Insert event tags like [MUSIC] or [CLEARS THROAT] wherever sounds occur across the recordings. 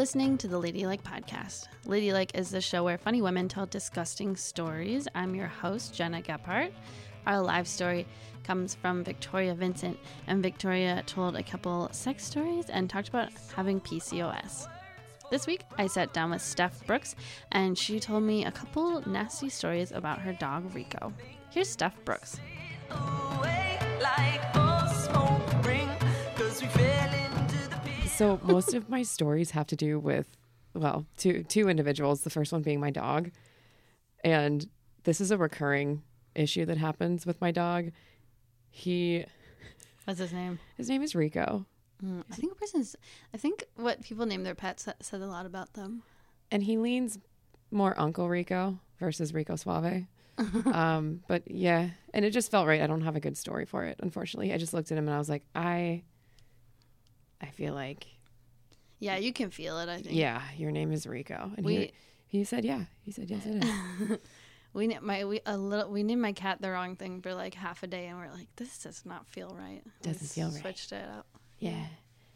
listening to the Ladylike podcast. Ladylike is the show where funny women tell disgusting stories. I'm your host, Gena Gephart. Our live story comes from Victoria Vincent, and Victoria told a couple sex stories and talked about having PCOS. This week, I sat down with Steph Brooks, and she told me a couple nasty stories about her dog Rico. Here's Steph Brooks. So most of my stories have to do with, well, two two individuals. The first one being my dog, and this is a recurring issue that happens with my dog. He, What's his name? his name is Rico, Mm, I think a person's. I think what people name their pets sa- said a lot about them. and he leans more Uncle Rico versus Rico Suave. [LAUGHS] um, but yeah, and it just felt right. I don't have a good story for it, unfortunately. I just looked at him and I was like, I, I feel like, Yeah, you can feel it. I think. yeah, your name is Rico, and We- he, he said, yeah, he said, yes, it is. [LAUGHS] We my we a little we named my cat the wrong thing for like half a day, and we're like, this does not feel right. We Doesn't feel right. Switched it up. Yeah.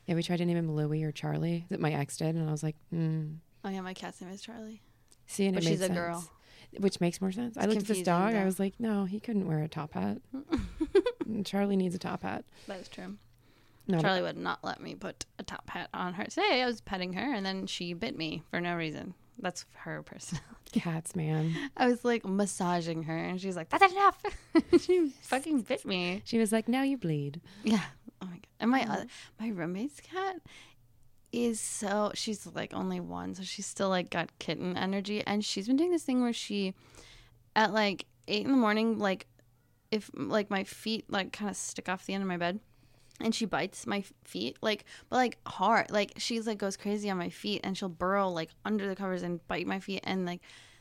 Yeah, we tried to name him Louie or Charlie that my ex did, and I was like, hmm. Oh yeah, my cat's name is Charlie, See, and but she's a sense. girl. Which makes more sense. I looked at this dog, I was like, no, he couldn't wear a top hat. [LAUGHS] Charlie needs a top hat. That is true. Charlie would not let me put a top hat on her. Today I was petting her, and then she bit me for no reason. That's her personality. [LAUGHS] cats, man. [LAUGHS] I was like massaging her, and she's like, "That's enough." [LAUGHS] she fucking bit me. She was like, now you bleed. Yeah. Oh my god. And my other, my roommate's cat is so she's like only one, so she's still like got kitten energy, and she's been doing this thing where she, at like eight in the morning, like if like my feet like kind of stick off the end of my bed. And she bites my feet, like, but like hard. Like she's like goes crazy on my feet, and she'll burrow like under the covers and bite my feet. And like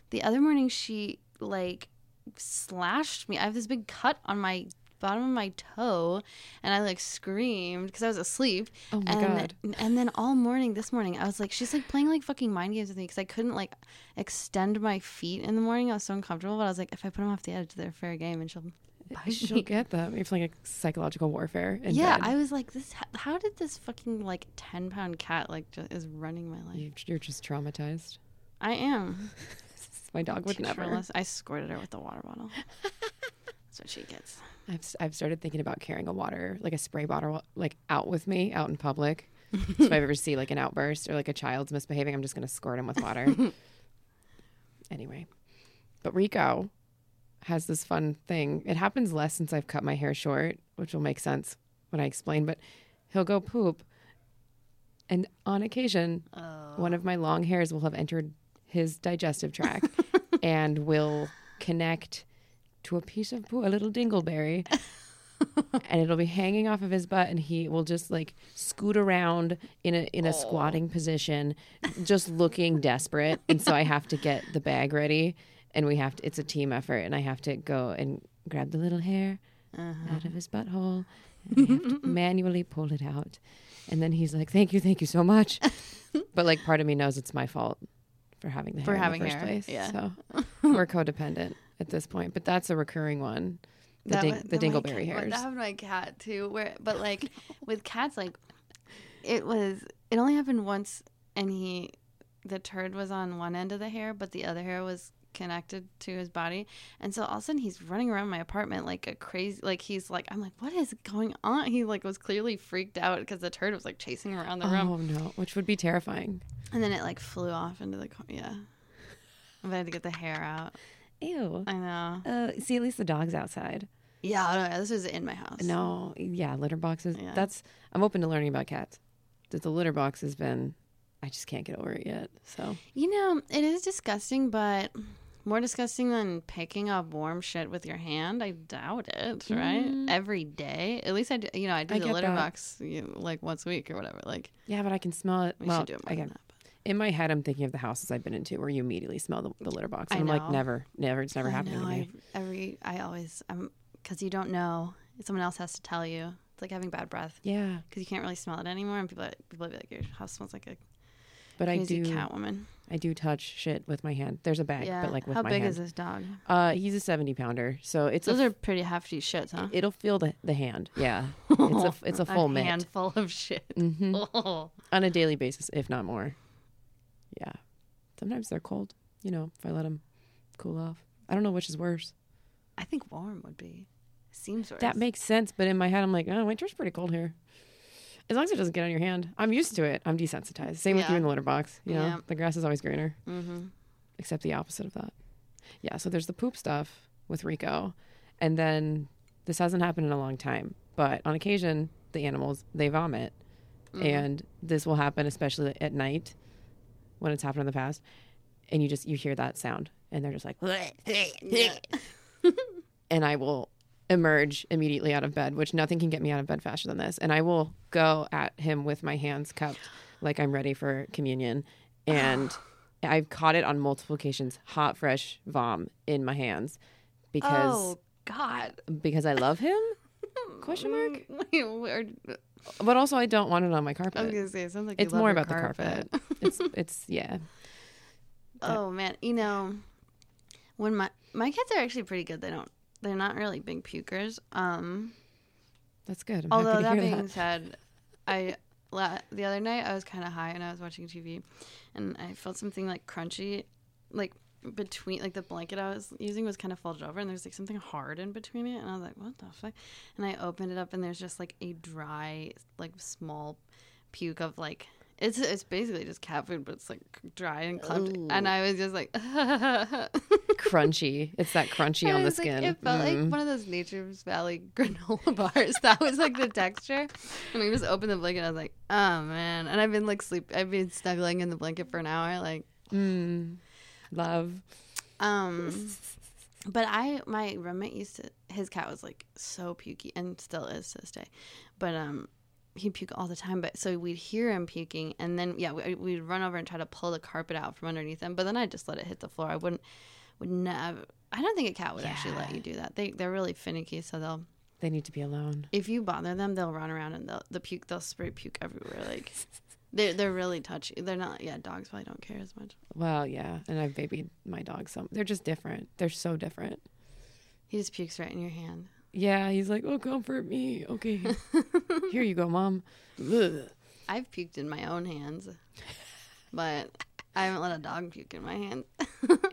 the other morning, she like slashed me. I have this big cut on my bottom of my toe, and I like screamed because I was asleep. Oh my and, God. And then all morning this morning, I was like, she's like playing like fucking mind games with me because I couldn't like extend my feet in the morning. I was so uncomfortable, but I was like, if I put them off the edge, they're fair game, and she'll [LAUGHS] She'll me. get them. It's like a psychological warfare. In Yeah, bed. I was like, this. How did this fucking like ten pound cat like just is running my life? You, you're just traumatized. I am. [LAUGHS] My dog would never. I squirted her with the water bottle. [LAUGHS] That's what she gets. I've, I've started thinking about carrying a water, like a spray bottle, like out with me out in public. so if I ever see like an outburst or like a child's misbehaving, I'm just going to squirt him with water. anyway, but Rico has this fun thing. It happens less since I've cut my hair short, which will make sense when I explain, but he'll go poop. And on occasion, Oh. one of my long hairs will have entered his digestive tract [LAUGHS] and will connect to a piece of poo, a little dingleberry, [LAUGHS] and it'll be hanging off of his butt, and he will just like scoot around in a in a squatting position, just looking desperate. And so I have to get the bag ready, and we have to. It's a team effort, and I have to go and grab the little hair uh-huh. out of his butthole, and I have to [LAUGHS] manually pull it out. And then he's like, "Thank you, thank you so much," [LAUGHS] but like part of me knows it's my fault for having the hair For in the first hair, place. yeah. So [LAUGHS] we're codependent at this point, but that's a recurring one. The, ding, wa- the dingleberry cat- hairs. That happened to my cat too. Where, but like with cats, like it was. It only happened once, and he, the turd was on one end of the hair, but the other hair was connected to his body, and so all of a sudden he's running around my apartment like a crazy. Like he's like, I'm like, what is going on? He like was clearly freaked out because the turd was like chasing around the room, Oh no, which would be terrifying. and then it like flew off into the co- yeah. I had to get the hair out. Ew. I know. Uh, see, at least the dog's outside. Yeah, I don't know. This is in my house. No, yeah, litter boxes. Yeah. That's. I'm open to learning about cats. That the litter box has been. I just can't get over it yet. So You know, it is disgusting, but more disgusting than picking up warm shit with your hand. I doubt it, right? Mm. Every day. At least I do, you know, I do I the litter that. box you know, like once a week or whatever. Like, yeah, but I can smell it. we well, should do it more again, that. but- in my head, I'm thinking of the houses I've been into where you immediately smell the, the litter box. And I'm like, never, never. It's never I happening know, to me. I, every, I always, I'm, because you don't know. Someone else has to tell you. It's like having bad breath yeah, because you can't really smell it anymore. And people, people be like, your house smells like a but I do. cat woman. I do touch shit with my hand. There's a bag, Yeah. but like with How my big is this dog? Uh, he's a 70 pounder, so it's Those a are pretty hefty shits, huh? It'll feel the, the hand. Yeah. It's a it's a [LAUGHS] full mitt handful of shit. hmm Oh. [LAUGHS] on a daily basis, if not more. Yeah. Sometimes they're cold, you know, if I let them cool off. I don't know which is worse. I think warm would be. Seems worse. That makes sense, but in my head, I'm like, oh, winter's pretty cold here. As long as it doesn't get on your hand. I'm used to it. I'm desensitized. Same with you in the litter box. You know, Yeah. the grass is always greener, mm-hmm. except the opposite of that. Yeah, so there's the poop stuff with Rico. And then this hasn't happened in a long time, but on occasion, the animals, they vomit. Mm-hmm. And this will happen, especially at night when it's happened in the past. And you just, you hear that sound and they're just like, [LAUGHS] Yeah. [LAUGHS] and I will emerge immediately out of bed, which nothing can get me out of bed faster than this. And I will go at him with my hands cupped like I'm ready for communion. And [SIGHS] I've caught it on multiple occasions, hot, fresh vom in my hands because oh God. because I love him. [LAUGHS] Question mark? Mm, but also I don't want it on my carpet. I was gonna say it sounds like it's more about the carpet. it's [LAUGHS] it's yeah. oh man, you know, when my my kids are actually pretty good. They don't. They're not really big pukers. Um, That's good. I'm although that being that. said, I la- the other night I was kind of high and I was watching TV, and I felt something like crunchy, like between like the blanket I was using was kind of folded over, and there's like something hard in between it, and I was like, what the fuck? And I opened it up, and there's just like a dry, like small puke of like. It's, it's basically just cat food, but it's like dry and clumped. And I was just like, [LAUGHS] crunchy. It's that crunchy I on the like- skin. it felt Mm. like one of those Nature's Valley [LAUGHS] granola bars. That was like the texture. And I just opened the blanket. I was like, oh man. And I've been like sleep. I've been snuggling in the blanket for an hour. Like, Mm. Love. um, but I my roommate used to. His cat was like so pukey and still is to this day. But um, he'd puke all the time. But so we'd hear him puking, and then yeah, we, we'd run over and try to pull the carpet out from underneath him. But then I just let it hit the floor. I wouldn't. Would never. I don't think a cat would actually let you do that. They they're really finicky, so they'll They need to be alone. if you bother them, they'll run around and they'll the puke they'll spray puke everywhere. Like [LAUGHS] they're they're really touchy. They're not yeah, dogs probably don't care as much. Well, yeah, and I've babied my dog some. They're just different. They're so different. He just pukes right in your hand. Yeah, he's like, "Oh, comfort me." Okay, [LAUGHS] here you go, mom. Ugh. I've puked in my own hands, but I haven't let a dog puke in my hand. [LAUGHS]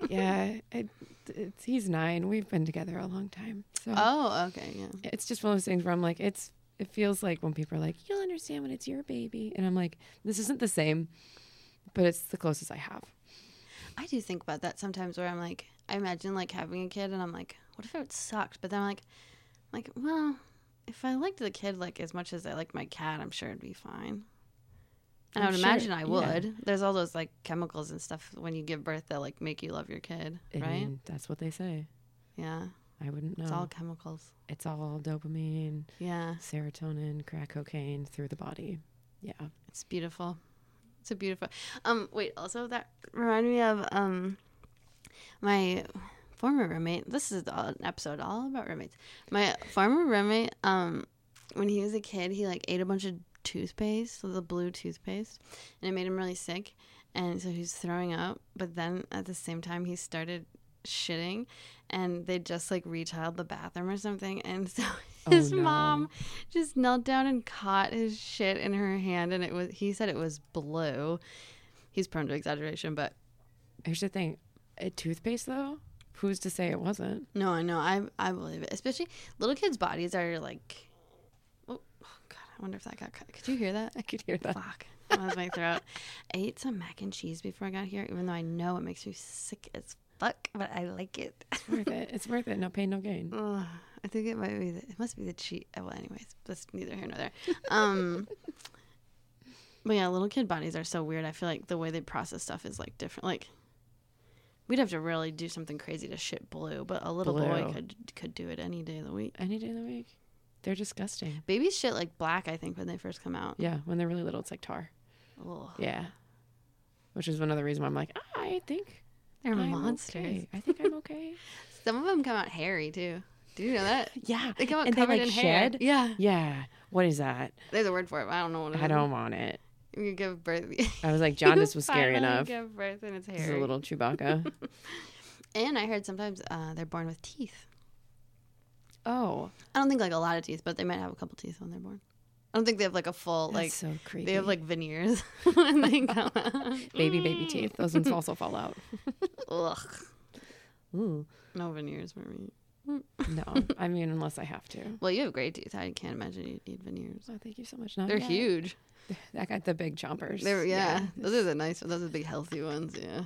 Yeah, it, it's he's nine. We've been together a long time, so Oh, okay, yeah. it's just one of those things where I'm like, it's. It feels like when people are like, "You'll understand when it's your baby," and I'm like, "This isn't the same," but it's the closest I have. I do think about that sometimes where I'm like, I imagine like having a kid and I'm like, what if it sucked? But then I'm like, like, well, if I liked the kid like as much as I like my cat, I'm sure it'd be fine. And I would sure- imagine I yeah. would. There's all those like chemicals and stuff when you give birth that like make you love your kid, I right? mean, that's what they say. yeah, I wouldn't know. it's all chemicals. it's all dopamine, Yeah, serotonin, crack cocaine through the body. Yeah. it's beautiful. It's a beautiful. Um, wait. Also, that reminded me of um, my former roommate. This is an episode all about roommates. My former roommate, um, when he was a kid, he like ate a bunch of toothpaste, the blue toothpaste, and it made him really sick. And so he was throwing up. But then at the same time, he started shitting, and they just like retiled the bathroom or something. And [LAUGHS] so Oh, his no. mom just knelt down and caught his shit in her hand, and it was he said it was blue. He's prone to exaggeration, but Here's the thing, a toothpaste though. Who's to say it wasn't? no, I know, I I believe it. Especially little kids' bodies are like, oh, oh god, I wonder if that got cut. Could you hear that? I could hear that. Fuck. That was my throat. I ate some mac and cheese before I got here, even though I know it makes me sick as fuck, but I like it. It's worth it. It's worth it. No pain, no gain. [LAUGHS] Ugh, I think it might be. The, it must be the cheese. Well, anyways, that's neither here nor there. Um, [LAUGHS] but yeah, little kid bodies are so weird. I feel like the way they process stuff is like different. Like we'd have to really do something crazy to shit blue, but a little boy could could do it any day of the week. Any day of the week. They're disgusting. Babies shit like black. I think when they first come out. Yeah, when they're really little, it's like tar. Ugh, Yeah. Which is another reason why I'm like, "Ah, I think they're I'm monsters. okay. I think I'm okay. [LAUGHS] Some of them come out hairy too. Do you know that? [LAUGHS] yeah. They come out and they covered like in hair. Yeah, Yeah. What is that? there's a word for it. But I don't know what it is. I don't want it. You give birth. I was like, [LAUGHS] jaundice was scary enough. Give birth and it's This is a little Chewbacca. [LAUGHS] And I heard sometimes uh, they're born with teeth. oh. I don't think like a lot of teeth, but they might have a couple teeth when they're born. I don't think they have like a full That's like. so creepy. They have like veneers [LAUGHS] when they come out. baby baby teeth. Those ones also fall out. Ugh. Ooh. No veneers for me. [LAUGHS] No, I mean unless I have to. Well, you have great teeth. I can't imagine you need veneers. Oh, thank you so much. Not They're yet. huge. [LAUGHS] I got the big chompers. They're yeah. Those are the nice. ones. Those are the big healthy ones. Yeah.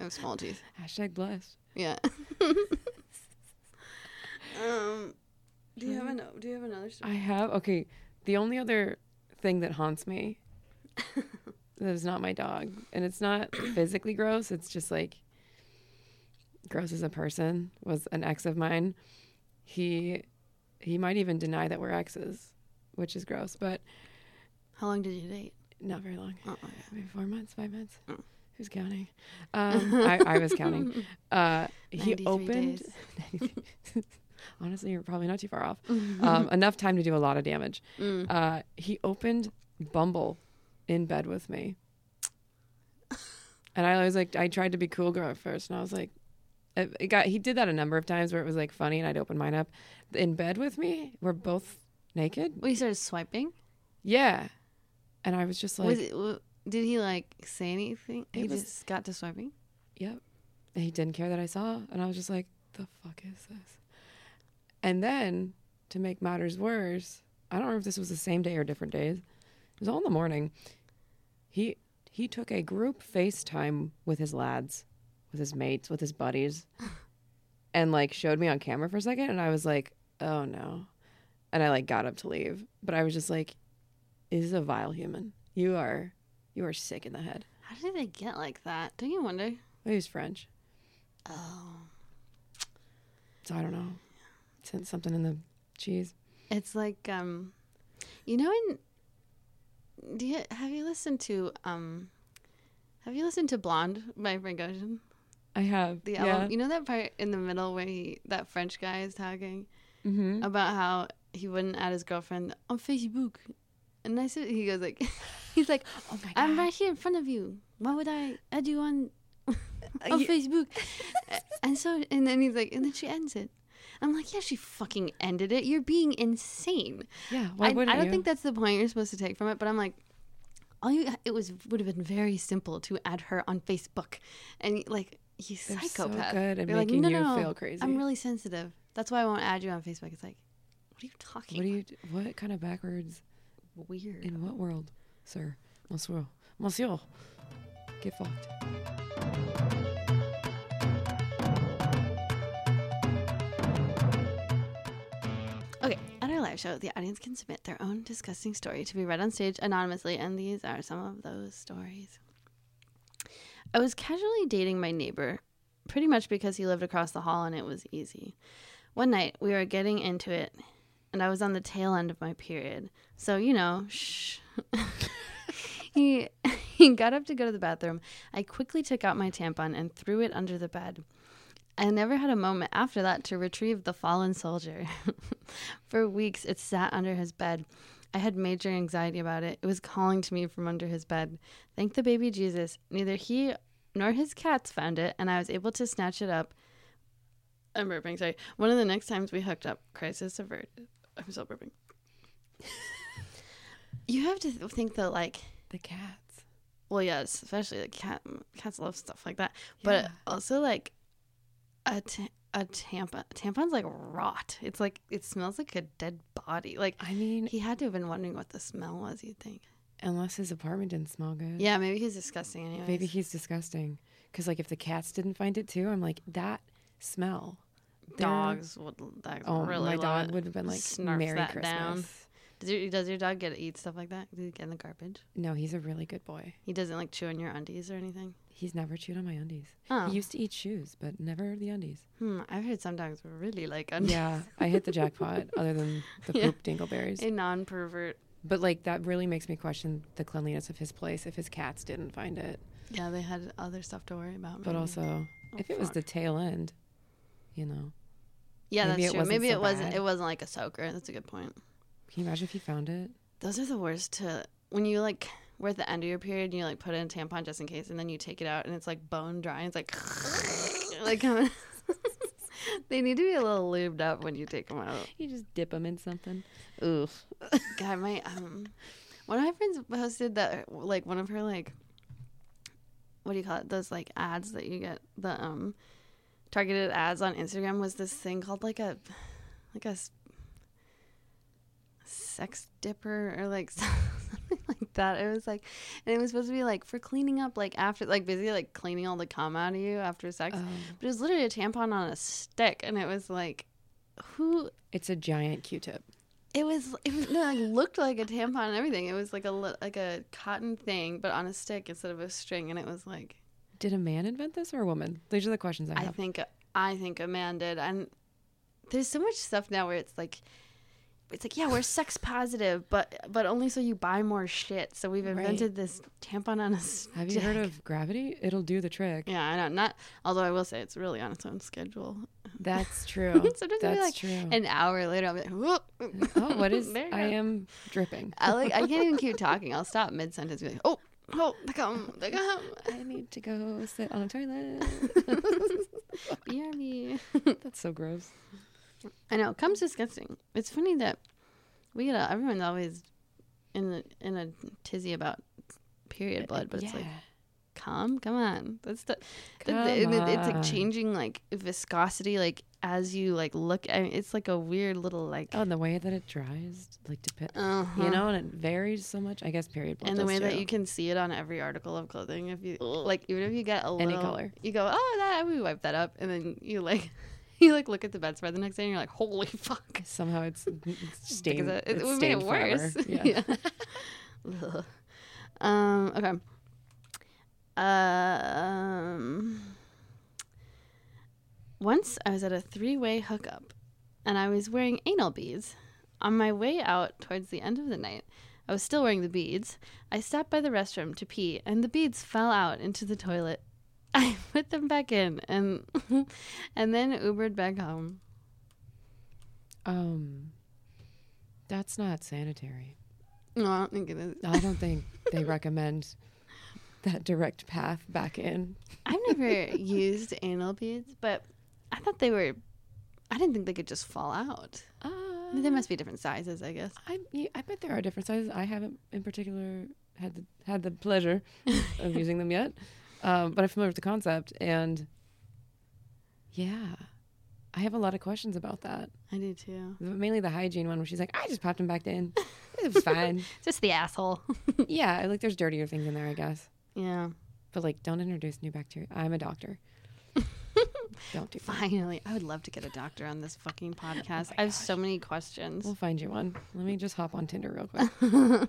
I have small teeth. Hashtag blessed. Yeah. [LAUGHS] um. Do you have an Do you have another story? I have okay. The only other thing that haunts me that is not my dog, and it's not physically gross. It's just like gross as a person. Was an ex of mine. He he might even deny that we're exes, which is gross, but How long did you date? not very long. Oh. Maybe four months, five months. Oh. Who's counting? Um, I, I was counting. [LAUGHS] Uh, he opened. [LAUGHS] Honestly, you're probably not too far off. [LAUGHS] Um, enough time to do a lot of damage. Mm. Uh, he opened Bumble in bed with me. And I was like, I tried to be cool girl at first, and I was like, it, got. He did that a number of times where it was like funny, and I'd open mine up. In bed with me, we're both naked. Well, you started swiping. Yeah, and I was just like, was it? w- Did he like say anything? He was- just got to swiping. Yep. And he didn't care that I saw. And I was just like, the fuck is this? And then to make matters worse, I don't remember if this was the same day or different days. It was all in the morning. He he took a group FaceTime with his lads, with his mates, with his buddies, [LAUGHS] and like showed me on camera for a second and I was like, oh no. And I like got up to leave. But I was just like, this is a vile human. You are you are sick in the head. How did they get like that? Don't you wonder? He was French. Oh, So I don't know. Sent something in the cheese. it's like um, you know, in do you have you listened to um, have you listened to Blonde by Frank Ocean? I have. The yeah. album. You know that part in the middle where he that French guy is talking mm-hmm. about how he wouldn't add his girlfriend on Facebook, and I said he goes like, [LAUGHS] he's like, Oh my God. I'm right here in front of you. Why would I add you on [LAUGHS] on you- Facebook? [LAUGHS] and so, and then he's like, and then she ends it. I'm like, yeah, she fucking ended it. You're being insane. Yeah. Why I, wouldn't I don't you? think that's the point you're supposed to take from it, but I'm like, all you it was would have been very simple to add her on Facebook, and like you They're so psychopath. good at You're like, making no, you no, no, feel crazy. I'm really sensitive. That's why I won't add you on Facebook. It's like, what are you talking? What do you? What kind of backwards? Weird. In what world, sir? Monsieur. Monsieur. Get fucked. Okay, at our live show, the audience can submit their own disgusting story to be read on stage anonymously, and these are some of those stories. I was casually dating my neighbor, pretty much because he lived across the hall and it was easy. One night, we were getting into it, and I was on the tail end of my period. So, you know, shh. [LAUGHS] he, [LAUGHS] he got up to go to the bathroom. I quickly took out my tampon and threw it under the bed. I never had a moment after that to retrieve the fallen soldier. [LAUGHS] For weeks, it sat under his bed. I had major anxiety about it. It was calling to me from under his bed. Thank the baby Jesus. Neither he nor his cats found it, and I was able to snatch it up. I'm burping, sorry. One of the next times we hooked up, crisis averted. I'm still burping. [LAUGHS] you have to th- think that, like, The cats. well, yes, especially the cat. Cats love stuff like that, but also like a a tampon. Tampon's like rot. It's like it smells like a dead body. Like I mean, he had to have been wondering what the smell was. You'd think. Unless his apartment didn't smell good. Yeah, maybe he's disgusting. Anyway, Maybe he's disgusting. Because like if the cats didn't find it too, I'm like that smell. they're- dogs would. Dogs Oh, really my dog would have been like Snarfs Merry that Christmas. down. Does your does your dog get to eat stuff like that? Does he get in the garbage? No, he's a really good boy. He doesn't like chew on your undies or anything. He's never chewed on my undies. Oh, He used to eat shoes, but never the undies. hmm, I've heard some dogs really like undies. Yeah, I hit the jackpot. Other than the [LAUGHS] Yeah. poop dingleberries, a non-pervert. But like that really makes me question the cleanliness of his place if his cats didn't find it. Yeah, they had other stuff to worry about. But maybe. also, Oh, if it was the tail end, you know, Yeah, that's true. Maybe so it wasn't. bad. It wasn't like a soaker. That's a good point. can you imagine if he found it? Those are the worst to when you like we're at the end of your period and you like put in a tampon just in case, and then you take it out and it's like bone dry. And it's like [LAUGHS] like [LAUGHS] they need to be a little lubed up when you take them out. You just dip them in something. Oof. God, my um, one of my friends posted that like one of her like, what do you call it? Those like ads that you get the um, targeted ads on Instagram was this thing called like a, like a sex dipper or like [LAUGHS] something like that. It was like, and it was supposed to be like for cleaning up like after like basically like cleaning all the cum out of you after sex. Um, But it was literally a tampon on a stick, and it was like, who it's a giant Q-tip. it was it was no, like looked like a tampon and everything. It was like a like a cotton thing, but on a stick instead of a string, and it was like Did a man invent this or a woman? These are the questions I I think I think a man did, and there's so much stuff now where it's like. It's like yeah, we're sex positive, but but only so you buy more shit. So we've Right. invented this tampon on a stick. have you heard of gravity? It'll do the trick. Yeah, I know. Not although I will say it's really on its own schedule. That's [LAUGHS] true. Sometimes That's like true. An hour later, I'll be like, "Whoop." oh, what is? [LAUGHS] There I am dripping. I like I can't even [LAUGHS] keep talking. I'll stop mid sentence. Be like, oh, oh, they come, they come. I need to go sit on a toilet. BRB. That's so gross. I know. Comes disgusting. It's funny that we get a, everyone's always in the in a tizzy about period blood, but it's like cum. Come on, that's the. the- Come the- it- it's like changing like viscosity like as you like look. I mean, it's like a weird little like. Oh, and the way that it dries, like depend, uh-huh. you know, and it varies so much. I guess period blood. and the way that you can see it on every article of clothing if you like even if you get a Any little color. you go oh that we wipe that up and then you like [LAUGHS] you like look at the bedspread the next day and you're like holy fuck somehow it's, [LAUGHS] it's stained. because it, it it's would make it forever. worse [LAUGHS] Yeah. Ugh. um okay um once I was at a three-way hookup and I was wearing anal beads on my way out towards the end of the night I was still wearing the beads. I stopped by the restroom to pee, and the beads fell out into the toilet. [LAUGHS] I put them back in, and [LAUGHS] and then Ubered back home. Um, that's not sanitary. No, I don't think it is. I don't [LAUGHS] think they recommend that direct path back in. I've never used anal beads, but I thought they were. I didn't think they could just fall out. Uh, I mean, there must be different sizes, I guess. I I bet there are different sizes. I haven't in particular had the had the pleasure of using them yet, um, but I'm familiar with the concept. And yeah, I have a lot of questions about that. I do too. Mainly the hygiene one, where she's like, "I just popped them back in. It was fine." [LAUGHS] Just the asshole. [LAUGHS] yeah, like there's dirtier things in there, I guess. yeah. But like, don't introduce new bacteria. I'm a doctor. [LAUGHS] don't do that. Finally, I would love to get a doctor on this fucking podcast. I have so many questions. We'll find you one. Let me just hop on Tinder real quick.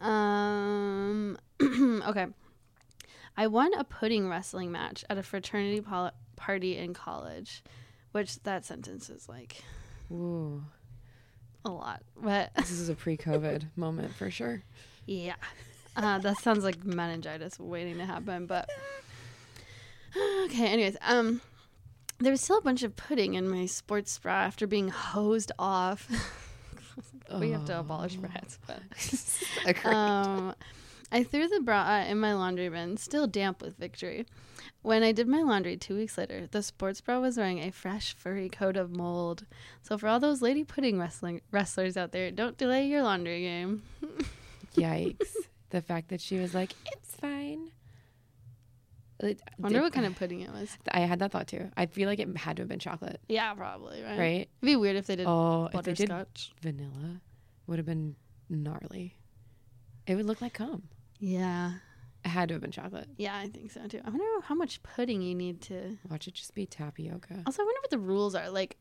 Um. [CLEARS THROAT] okay. I won a pudding wrestling match at a fraternity pol- party in college, which that sentence is like Ooh, a lot, but [LAUGHS] this is a pre-COVID moment for sure. yeah, uh, that sounds like meningitis waiting to happen. But [SIGHS] okay. Anyways, um, there was still a bunch of pudding in my sports bra after being hosed off. [LAUGHS] we have to abolish bras, but. [LAUGHS] um, I threw the bra in my laundry bin, still damp with victory. When I did my laundry two weeks later, the sports bra was wearing a fresh, furry coat of mold. So for all those lady pudding wrestling wrestlers out there, don't delay your laundry game. [LAUGHS] Yikes! the fact that she was like, "It's fine." It, Wonder it- what kind of pudding it was. I had that thought too. I feel like it had to have been chocolate, Yeah, probably right. right? It'd be weird if they did Oh, if they did butterscotch. vanilla, would have been gnarly. It would look like cum. Yeah, It had to have been chocolate. yeah, I think so too. I wonder how much pudding you need to. Watch it just be tapioca. Also, I wonder what the rules are like.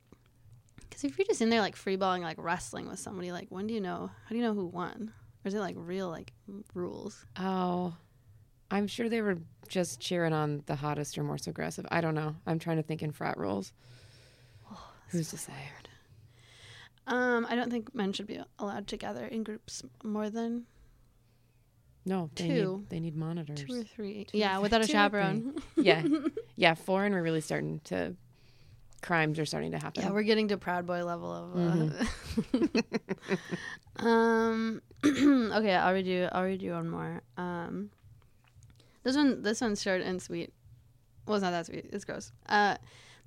Because if you're just in there like freeballing, like wrestling with somebody, like when do you know? How do you know who won? Or is it like real like rules? Oh, I'm sure they were just cheering on the hottest or most aggressive. I don't know. I'm trying to think in frat rules. Who's to say? Um, I don't think men should be allowed to gather in groups more than No, they Two. need they need monitors. two or three. Two or yeah, three- without a two chaperone. [LAUGHS] yeah, yeah. Foreign, we're really starting to. Crimes are starting to happen. yeah, we're getting to Proud Boy level of. Uh, Mm-hmm. [LAUGHS] um, [CLEARS THROAT] okay, I'll read you. I'll read you one more. Um, this one, this one's short and sweet. Well, it's not that sweet. It's gross. Uh,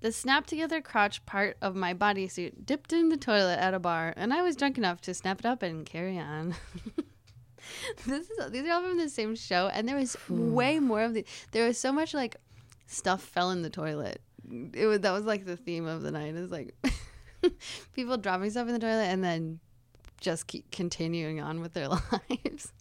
The snap together crotch part of my bodysuit dipped in the toilet at a bar, and I was drunk enough to snap it up and carry on. [LAUGHS] [LAUGHS] this is these are all from the same show, and there was way more of the. There was so much like stuff fell in the toilet. It was that was like the theme of the night. Is like [LAUGHS] people dropping stuff in the toilet and then just keep continuing on with their [LAUGHS] lives.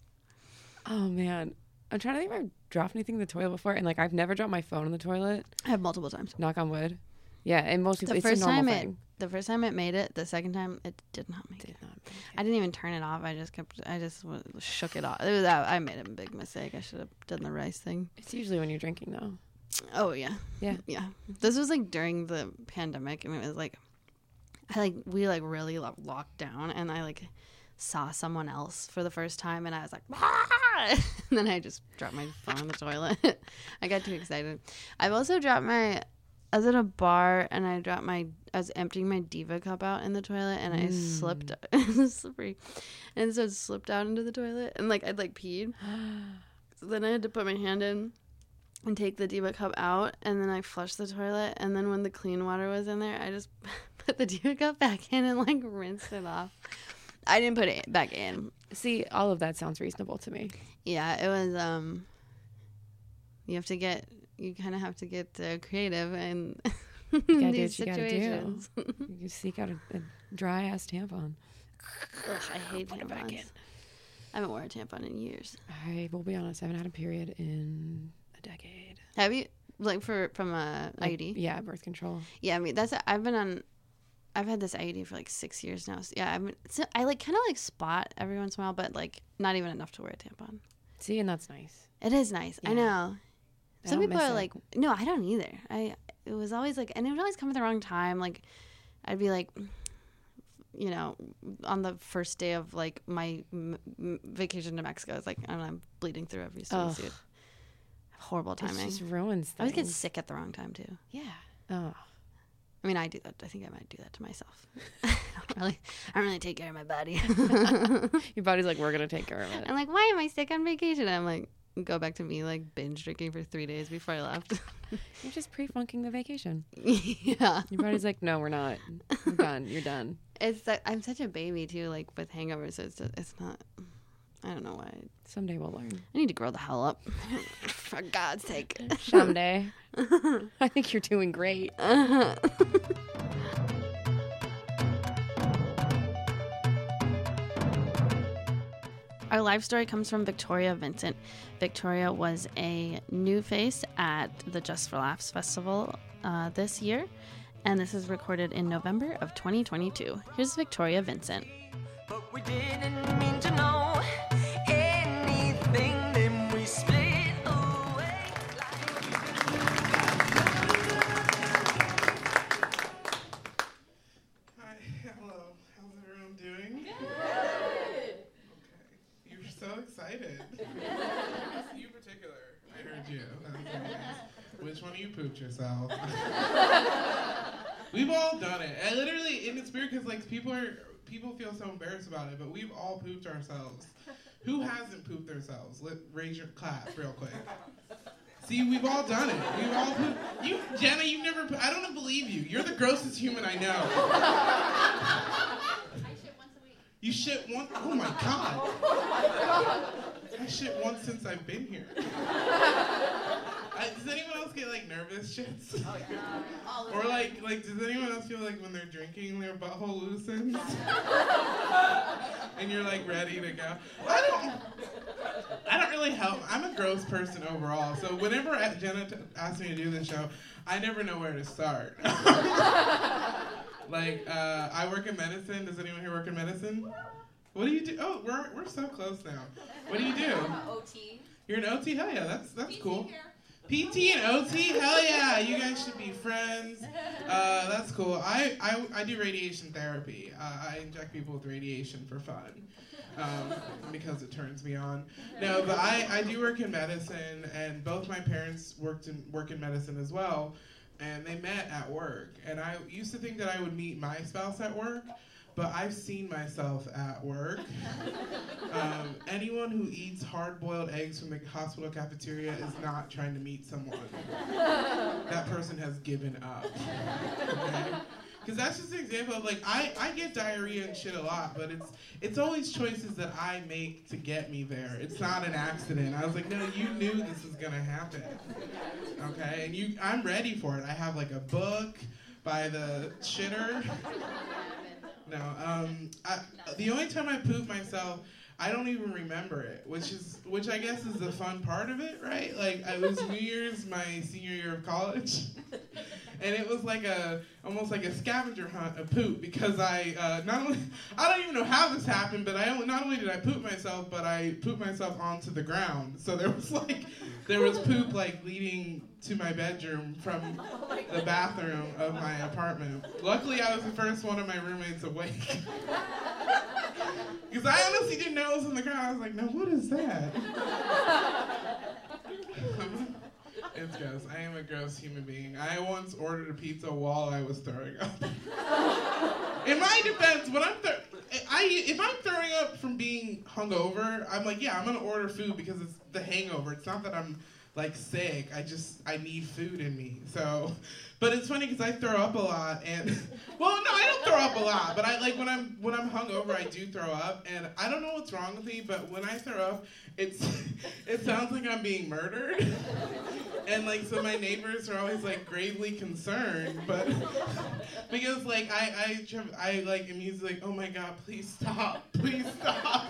Oh man, I'm trying to think if I've dropped anything in the toilet before, and like I've never dropped my phone in the toilet. I have multiple times. Knock on wood. Yeah, and most people The it's first a normal time thing. it, the first time it made it. The second time it did not make it. Not make I didn't even turn it off. I just kept. I just shook it off. It was, I, I made a big mistake. I should have done the rice thing. It's usually when you're drinking though. Oh yeah, Yeah. yeah. This was like during the pandemic, and it was like, I like we like really locked down, and I like saw someone else for the first time, and I was like, "Ah!" [LAUGHS] and then I just dropped my phone in the toilet. [LAUGHS] I got too excited. I've also dropped my. I was at a bar and I dropped my. I was emptying my diva cup out in the toilet and I slipped. [LAUGHS] It was slippery, and so it slipped out into the toilet and like I'd like peed. So [GASPS] then I had to put my hand in and take the diva cup out and then I flushed the toilet and then when the clean water was in there, I just [LAUGHS] put the diva cup back in and like rinsed it off. I didn't put it back in. See, all of that sounds reasonable to me. Yeah, it was um you have to get you kind of have to get uh, creative and You [LAUGHS] these what you gotta do. situations. [LAUGHS] You seek out a, a dry ass tampon. Ugh, I hate Put it back in. tampons. I haven't worn a tampon in years. I will be honest, I haven't had a period in a decade. Have you like for from a Like, IUD? Yeah, birth control. Yeah, I mean that's I've been on. I've had this IUD for like six years now. So yeah, I've been, so I like kind of like spot every once in a while, but like not even enough to wear a tampon. See, and that's nice. It is nice. I know. I Some people are it. like, no, I don't either. I it was always like, and it would always come at the wrong time. Like, I'd be like, you know, on the first day of like my m- m- vacation to Mexico, it's like I'm, I'm bleeding through every swimsuit. Horrible It timing. just ruins things. I always get sick at the wrong time too. Yeah. Oh. I mean, I do that. I think I might do that to myself. [LAUGHS] I don't really, I don't really take care of my body. [LAUGHS] [LAUGHS] Your body's like, we're gonna take care of it. I'm like, why am I sick on vacation? I'm like, go back to me like binge drinking for three days before I left. [LAUGHS] You're just pre-funking the vacation. [LAUGHS] yeah, Your body's like, no, we're not. We're done. You're done. [LAUGHS] it's that I'm such a baby too, like with hangovers. So it's it's not. I don't know why. Someday we'll learn. I need to grow the hell up. for God's sake. Someday. I think you're doing great. Our live story comes from Victoria Vincent. Victoria was a new face at the Just for Laughs festival uh, this year, and this is recorded in November of 2022. Here's Victoria Vincent. People are people feel so embarrassed about it, but we've all pooped ourselves. Who [LAUGHS] hasn't pooped themselves? Let raise your clap real quick. See, we've all done it. We've all pooped. You, Gena, you've never. po- I don't believe you. You're the grossest human I know. I shit once a week. You shit once. Oh my god. I shit once since I've been here. I, does anyone else get like nervous shits? [LAUGHS] Or like, like, does anyone else feel like when they're drinking, their butthole loosens? [LAUGHS] and you're like ready to go. I don't. I don't really help. I'm a gross person overall, so whenever Gena t- asks me to do this show, I never know where to start. [LAUGHS] like, uh, I work in medicine. Does anyone here work in medicine? What do you do? Oh, we're, we're so close now. What do you do? OT. You're an OT? Hell yeah, that's that's PT cool. here. PT and OT? Hell yeah, you guys should be friends. Uh, that's cool. I, I, I do radiation therapy. Uh, I inject people with radiation for fun um, because it turns me on. No, but I, I do work in medicine, and both my parents worked in work in medicine as well, and they met at work. And I used to think that I would meet my spouse at work. But I've seen myself at work, [LAUGHS] um, anyone who eats hard-boiled eggs from the hospital cafeteria is not trying to meet someone. that person has given up. Okay? Because that's just an example of like I, I get diarrhea and shit a lot, but it's it's always choices that I make to get me there. It's not an accident. I was like, no, you knew this was gonna happen. Okay, and you I'm ready for it. I have like a book by the shitter. No, um, I, the only time I poop myself, I don't even remember it, which is which I guess is the fun part of it, right? Like it was New Year's my senior year of college, [LAUGHS] and it was like a almost like a scavenger hunt of poop because I uh, not only [LAUGHS] I don't even know how this happened, but I not only did I poop myself, but I pooped myself onto the ground. So there was like there was poop like leading to my bedroom from [LAUGHS] oh the bathroom of my apartment. Luckily, I was the first one of my roommates awake. [LAUGHS] Because I honestly didn't know it was on the ground. I was like, no, what is that? [LAUGHS] it's gross. I am a gross human being. I once ordered a pizza while I was throwing up. In my defense, when I'm th- I if I'm throwing up from being hungover, I'm like, yeah, I'm gonna order food because it's the hangover. It's not that I'm like sick. I just I need food in me. So, but it's funny because I throw up a lot, and [LAUGHS] well, no, I don't throw up a lot, but I like when I'm when I'm hungover, I do throw up, and I don't know what's wrong with me, but when I throw up, it's [LAUGHS] it sounds like I'm being murdered, [LAUGHS] and like so my neighbors are always like gravely concerned, but because like I I I like am usually like oh my god please stop please stop,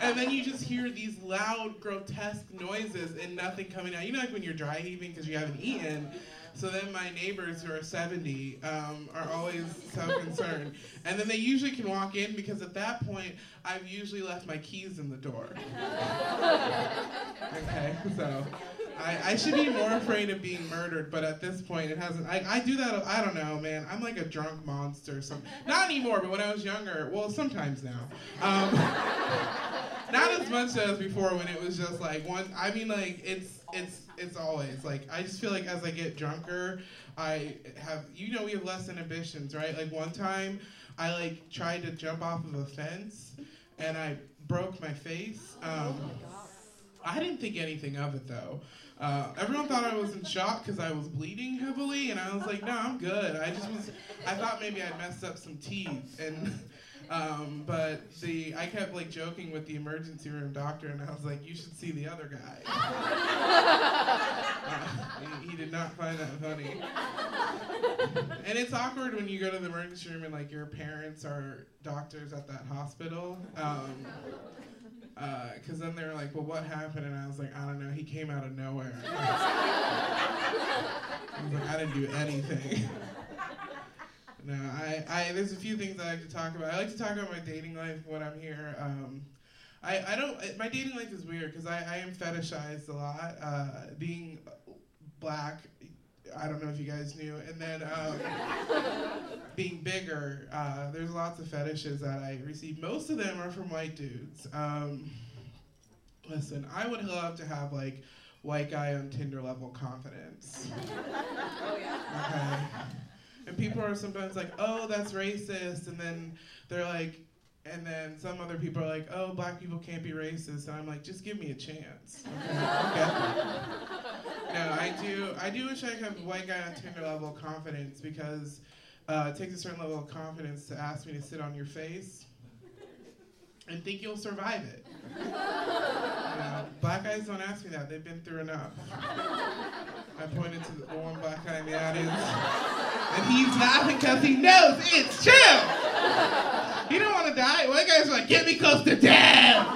and then you just hear these loud grotesque noises and nothing coming out. You know like when you're dry heaving because you haven't eaten. So then my neighbors who are 70 um, are always so concerned. And then they usually can walk in because at that point I've usually left my keys in the door. [LAUGHS] Okay, so I, I should be more afraid of being murdered, but at this point it hasn't. I, I do that, I don't know, man. I'm like a drunk monster. Some, not anymore, but when I was younger, well, sometimes now. Um, [LAUGHS] not as much as before when it was just like one. I mean, like it's it's it's always like I just feel like as I get drunker, I have you know we have less inhibitions, right? Like one time, I like tried to jump off of a fence, and I broke my face. Um, I didn't think anything of it though. Uh, everyone thought I was in shock because I was bleeding heavily, and I was like, "No, I'm good." I just was. I thought maybe I'd messed up some teeth, and um, but the I kept like joking with the emergency room doctor, and I was like, "You should see the other guy." [LAUGHS] Uh, he, he did not find that funny. [LAUGHS] And it's awkward when you go to the emergency room and like your parents are doctors at that hospital. Um, because then they were like, "Well, what happened?" And I was like, "I don't know. He came out of nowhere." [LAUGHS] I was like, "I didn't do anything." No, I, I, there's a few things I like to talk about. I like to talk about my dating life when I'm here. Um, I, I don't. My dating life is weird because I, I am fetishized a lot. Uh, being black, I don't know if you guys knew, and then um, [LAUGHS] being bigger, uh, there's lots of fetishes that I receive. Most of them are from white dudes. Um, listen, I would love to have like white guy on Tinder level confidence. [LAUGHS] Oh yeah. Okay. And people are sometimes like, oh, that's racist, and then they're like, and then some other people are like, oh, black people can't be racist, and I'm like, just give me a chance. Okay. No, I do. I do wish I could have white guy on Tinder level confidence because uh, it takes a certain level of confidence to ask me to sit on your face and think you'll survive it. You know, black guys don't ask me that. They've been through enough. I pointed to the one black guy in the audience, and he's laughing because he knows it's true. He don't want to die. White guys are like, get me close to death.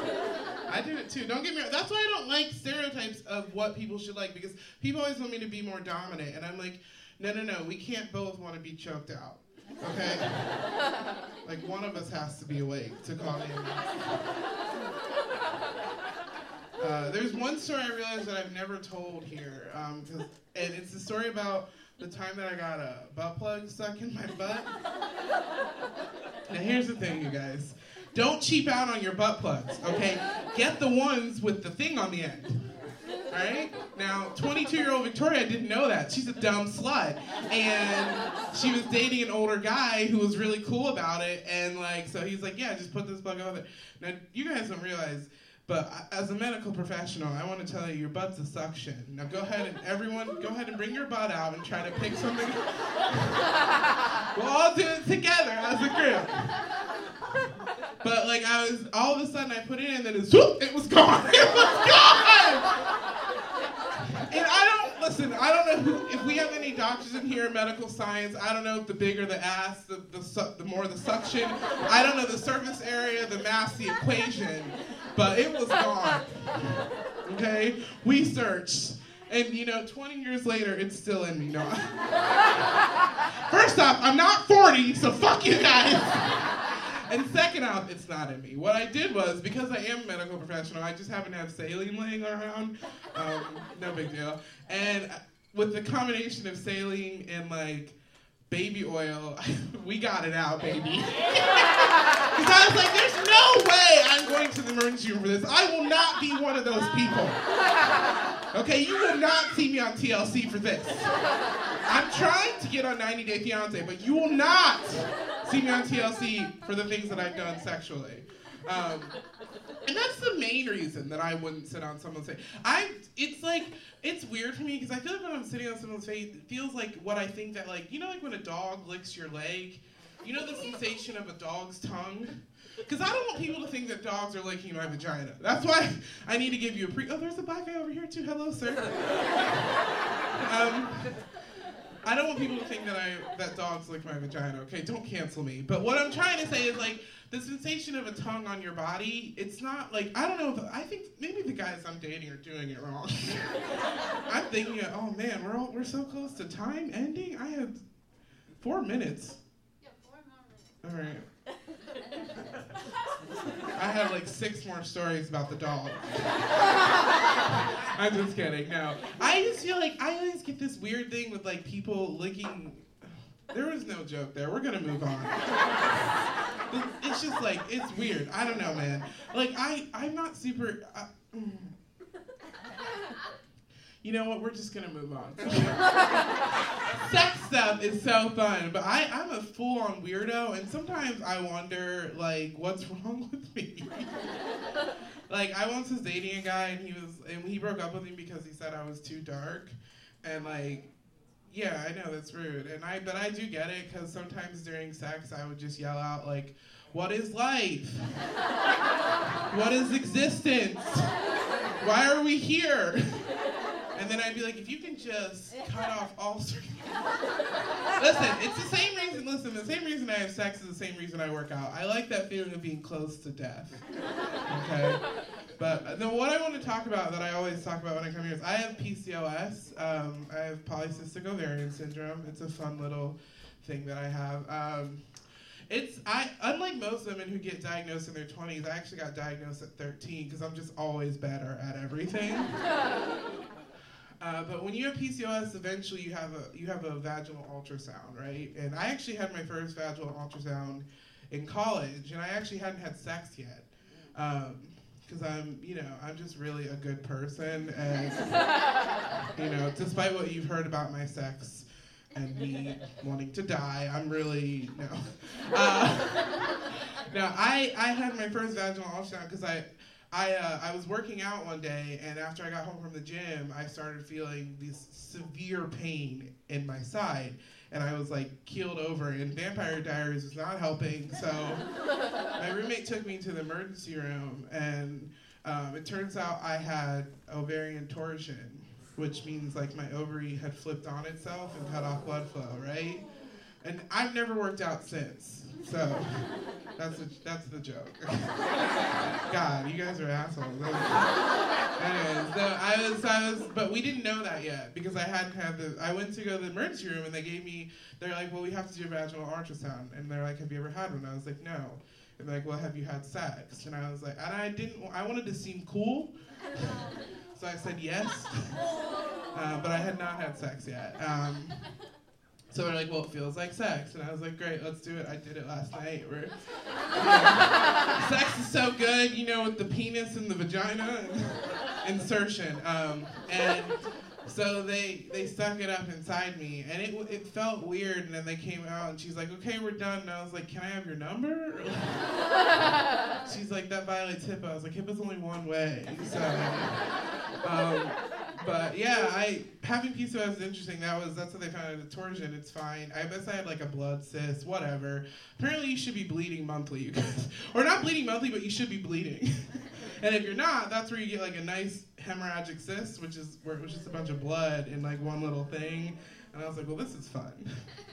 I do it too. Don't get me wrong. That's why I don't like stereotypes of what people should like because people always want me to be more dominant, and I'm like, no, no, no. We can't both want to be choked out. Okay? like one of us has to be awake to call a uh, There's one story I realized that I've never told here, um, and it's the story about the time that I got a butt plug stuck in my butt. Now here's the thing, you guys. Don't cheap out on your butt plugs, okay? Get the ones with the thing on the end. Alright? Now, 22 year old Victoria didn't know that. She's a dumb slut. And she was dating an older guy who was really cool about it. And, like, so he's like, yeah, just put this plug on there. Now, you guys don't realize But as a medical professional, I want to tell you your butt's a suction. Now go ahead and everyone, go ahead and bring your butt out and try to pick something. [LAUGHS] we'll all do it together as a group. But like I was, all of a sudden I put it in, and then it, whoop, [LAUGHS] it was gone. [LAUGHS] It was gone. And I don't listen. I don't know who, if we have any doctors in here in medical science. I don't know if the bigger the ass, the the, su- the more the suction. I don't know the surface area, the mass, the equation, but it was gone. Okay, we searched, and you know, 20 years later, it's still in me. No. [LAUGHS] First off, I'm not 40, so fuck you guys. And second off, it's not in me. What I did was, because I am a medical professional, I just happen to have saline laying around. Um, no big deal. And with the combination of saline and like baby oil, [LAUGHS] we got it out, baby. [LAUGHS] Because I was like, there's no way I'm going to the emergency room for this. I will not be one of those people. [LAUGHS] Okay, you will not see me on TLC for this. I'm trying to get on 90 Day Fiance, but you will not see me on TLC for the things that I've done sexually. Um, and that's the main reason that I wouldn't sit on someone's face. I, it's like, it's weird to me because I feel like when I'm sitting on someone's face, it feels like what I think that, like, you know, like when a dog licks your leg, you know the sensation of a dog's tongue? Because I don't want people to think that dogs are licking my vagina. That's why I need to give you a pre. Oh, there's a black guy over here too. Hello, sir. [LAUGHS] um, I don't want people to think that I that dogs lick my vagina. Okay, don't cancel me. But what I'm trying to say is like the sensation of a tongue on your body. It's not like I don't know. If, I think maybe the guys I'm dating are doing it wrong. [LAUGHS] I'm thinking, oh man, we're all, we're so close to time ending. I have four minutes. All right. I have like six more stories about the dog. [LAUGHS] I'm just kidding. No, I just feel like I always get this weird thing with like people licking. There was no joke there. We're gonna move on. It's just like it's weird. I don't know, man. Like I, I'm not super. I, mm. You know what? We're just gonna move on. [LAUGHS] Sex stuff is so fun, but I, I'm a full-on weirdo, and sometimes I wonder, like, what's wrong [LAUGHS] with me? like, I once was dating a guy, and he was, and he broke up with me because he said I was too dark, and like, yeah, I know that's rude, and I, but I do get it because sometimes during sex I would just yell out like, "What is life? what is existence? Why are we here?" And then I'd be like, if you can just [LAUGHS] cut off all. Listen, it's the same reason. Listen, the same reason I have sex is the same reason I work out. I like that feeling of being close to death. Okay. But no, what I want to talk about that I always talk about when I come here is I have PCOS. Um, I have polycystic ovarian syndrome. It's a fun little thing that I have. Um, it's I unlike most women who get diagnosed in their 20s. I actually got diagnosed at 13 because I'm just always better at everything. [LAUGHS] Uh, but when you have PCOS, eventually you have a you have a vaginal ultrasound, right? And I actually had my first vaginal ultrasound in college, and I actually hadn't had sex yet, because I'm you know I'm just really a good person, and you know despite what you've heard about my sex and me wanting to die, I'm really no. Uh, [LAUGHS] no, I I had my first vaginal ultrasound because I. I, uh, I was working out one day, and after I got home from the gym, I started feeling this severe pain in my side. And I was like keeled over, and Vampire Diaries was not helping. So [LAUGHS] my roommate took me to the emergency room, and um, it turns out I had ovarian torsion, which means like my ovary had flipped on itself and cut off blood flow, right? And I've never worked out since. So that's a, that's the joke. [LAUGHS] God, you guys are assholes. Anyways, so I was I was, but we didn't know that yet because I hadn't had the. I went to go to the emergency room and they gave me. They're like, well, we have to do a vaginal ultrasound, and they're like, have you ever had one? I was like, no. And they're like, well, have you had sex? And I was like, and I didn't. I wanted to seem cool, so I said yes, [LAUGHS] uh, but I had not had sex yet. Um, so they're like, well, it feels like sex. And I was like, great, let's do it. I did it last night. We're, sex is so good, you know, with the penis and the vagina insertion. Um, and So they they stuck it up inside me, and it it felt weird. And then they came out, and she's like, "Okay, we're done." And I was like, "Can I have your number?" [LAUGHS] she's like, "That violates HIPAA." I was like, "HIPAA's only one way." So, um, but yeah, I having PCOS is interesting. That was that's what they found in the torsion. It's fine. I guess I had like a blood cyst, whatever. Apparently, you should be bleeding monthly, you guys, [LAUGHS] or not bleeding monthly, but you should be bleeding. [LAUGHS] and if you're not, that's where you get like a nice hemorrhagic cyst, which is where it was just a bunch of blood in like one little thing. And I was like, well, this is fun. [LAUGHS]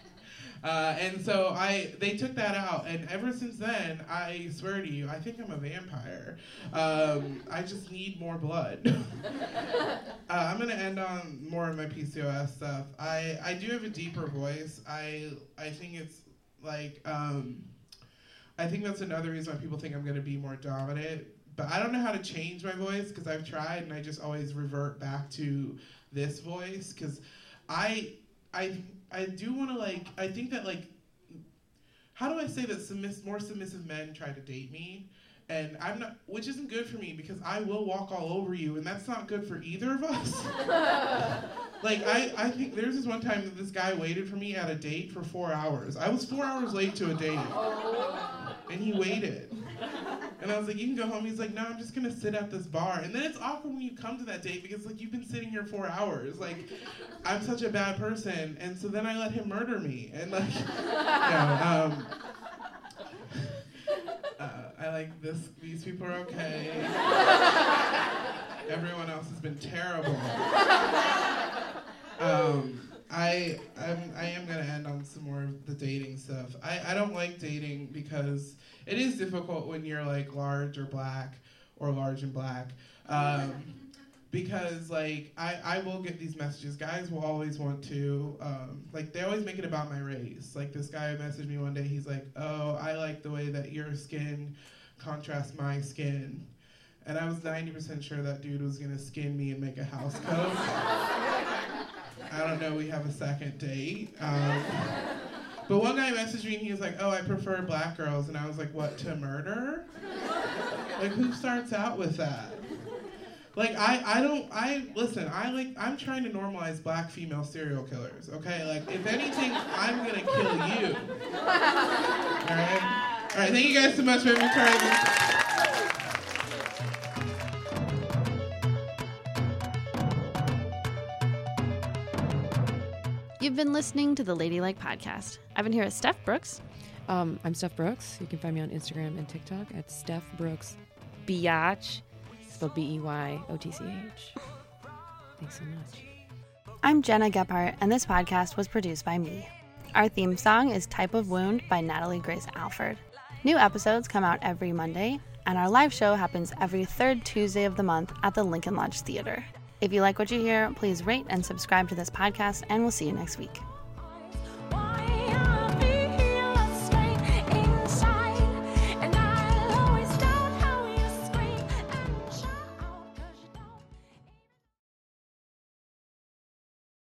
Uh, and so I, they took that out, and ever since then, I swear to you, I think I'm a vampire. Um, I just need more blood. [LAUGHS] uh, I'm gonna end on more of my PCOS stuff. I, I do have a deeper voice. I, I think it's like, um, I think that's another reason why people think I'm gonna be more dominant. But I don't know how to change my voice because I've tried, and I just always revert back to this voice because I, I I do want to like. I think that like, how do I say that submiss- more submissive men try to date me, and I'm not, which isn't good for me because I will walk all over you, and that's not good for either of us. [LAUGHS] like I, I think there's this one time that this guy waited for me at a date for four hours. I was four hours late to a date, oh. and he waited. And I was like, you can go home. He's like, no, I'm just gonna sit at this bar. And then it's awkward when you come to that date because like you've been sitting here four hours. Like, I'm such a bad person. And so then I let him murder me. And like, [LAUGHS] um, [LAUGHS] uh, I like this. These people are okay. Everyone else has been terrible. Um, I I'm, I am gonna end on some more of the dating stuff. I, I don't like dating because it is difficult when you're like large or black or large and black. Um, [LAUGHS] because like I, I will get these messages. Guys will always want to um, like they always make it about my race. Like this guy messaged me one day. He's like, "Oh, I like the way that your skin contrasts my skin," and I was ninety percent sure that dude was gonna skin me and make a house coat. [LAUGHS] I don't know. We have a second date. Um, but one guy messaged me and he was like, "Oh, I prefer black girls," and I was like, "What to murder? like who starts out with that?" Like I, I don't I listen, I like I'm trying to normalize black female serial killers, okay? Like if anything, I'm gonna kill you. Alright? Alright, thank you guys so much for having been listening to the Ladylike Podcast. I've been here with Steph Brooks. Um, I'm Steph Brooks. You can find me on Instagram and TikTok at Steph Brooks Beyotch. Spelled B E Y O T C H. Thanks so much. I'm Gena Gephart, and this podcast was produced by me. Our theme song is Type of Wound by Natalie Grace Alford. New episodes come out every Monday, and our live show happens every third Tuesday of the month at the Lincoln Lodge Theater. If you like what you hear, please rate and subscribe to this podcast, and we'll see you next week.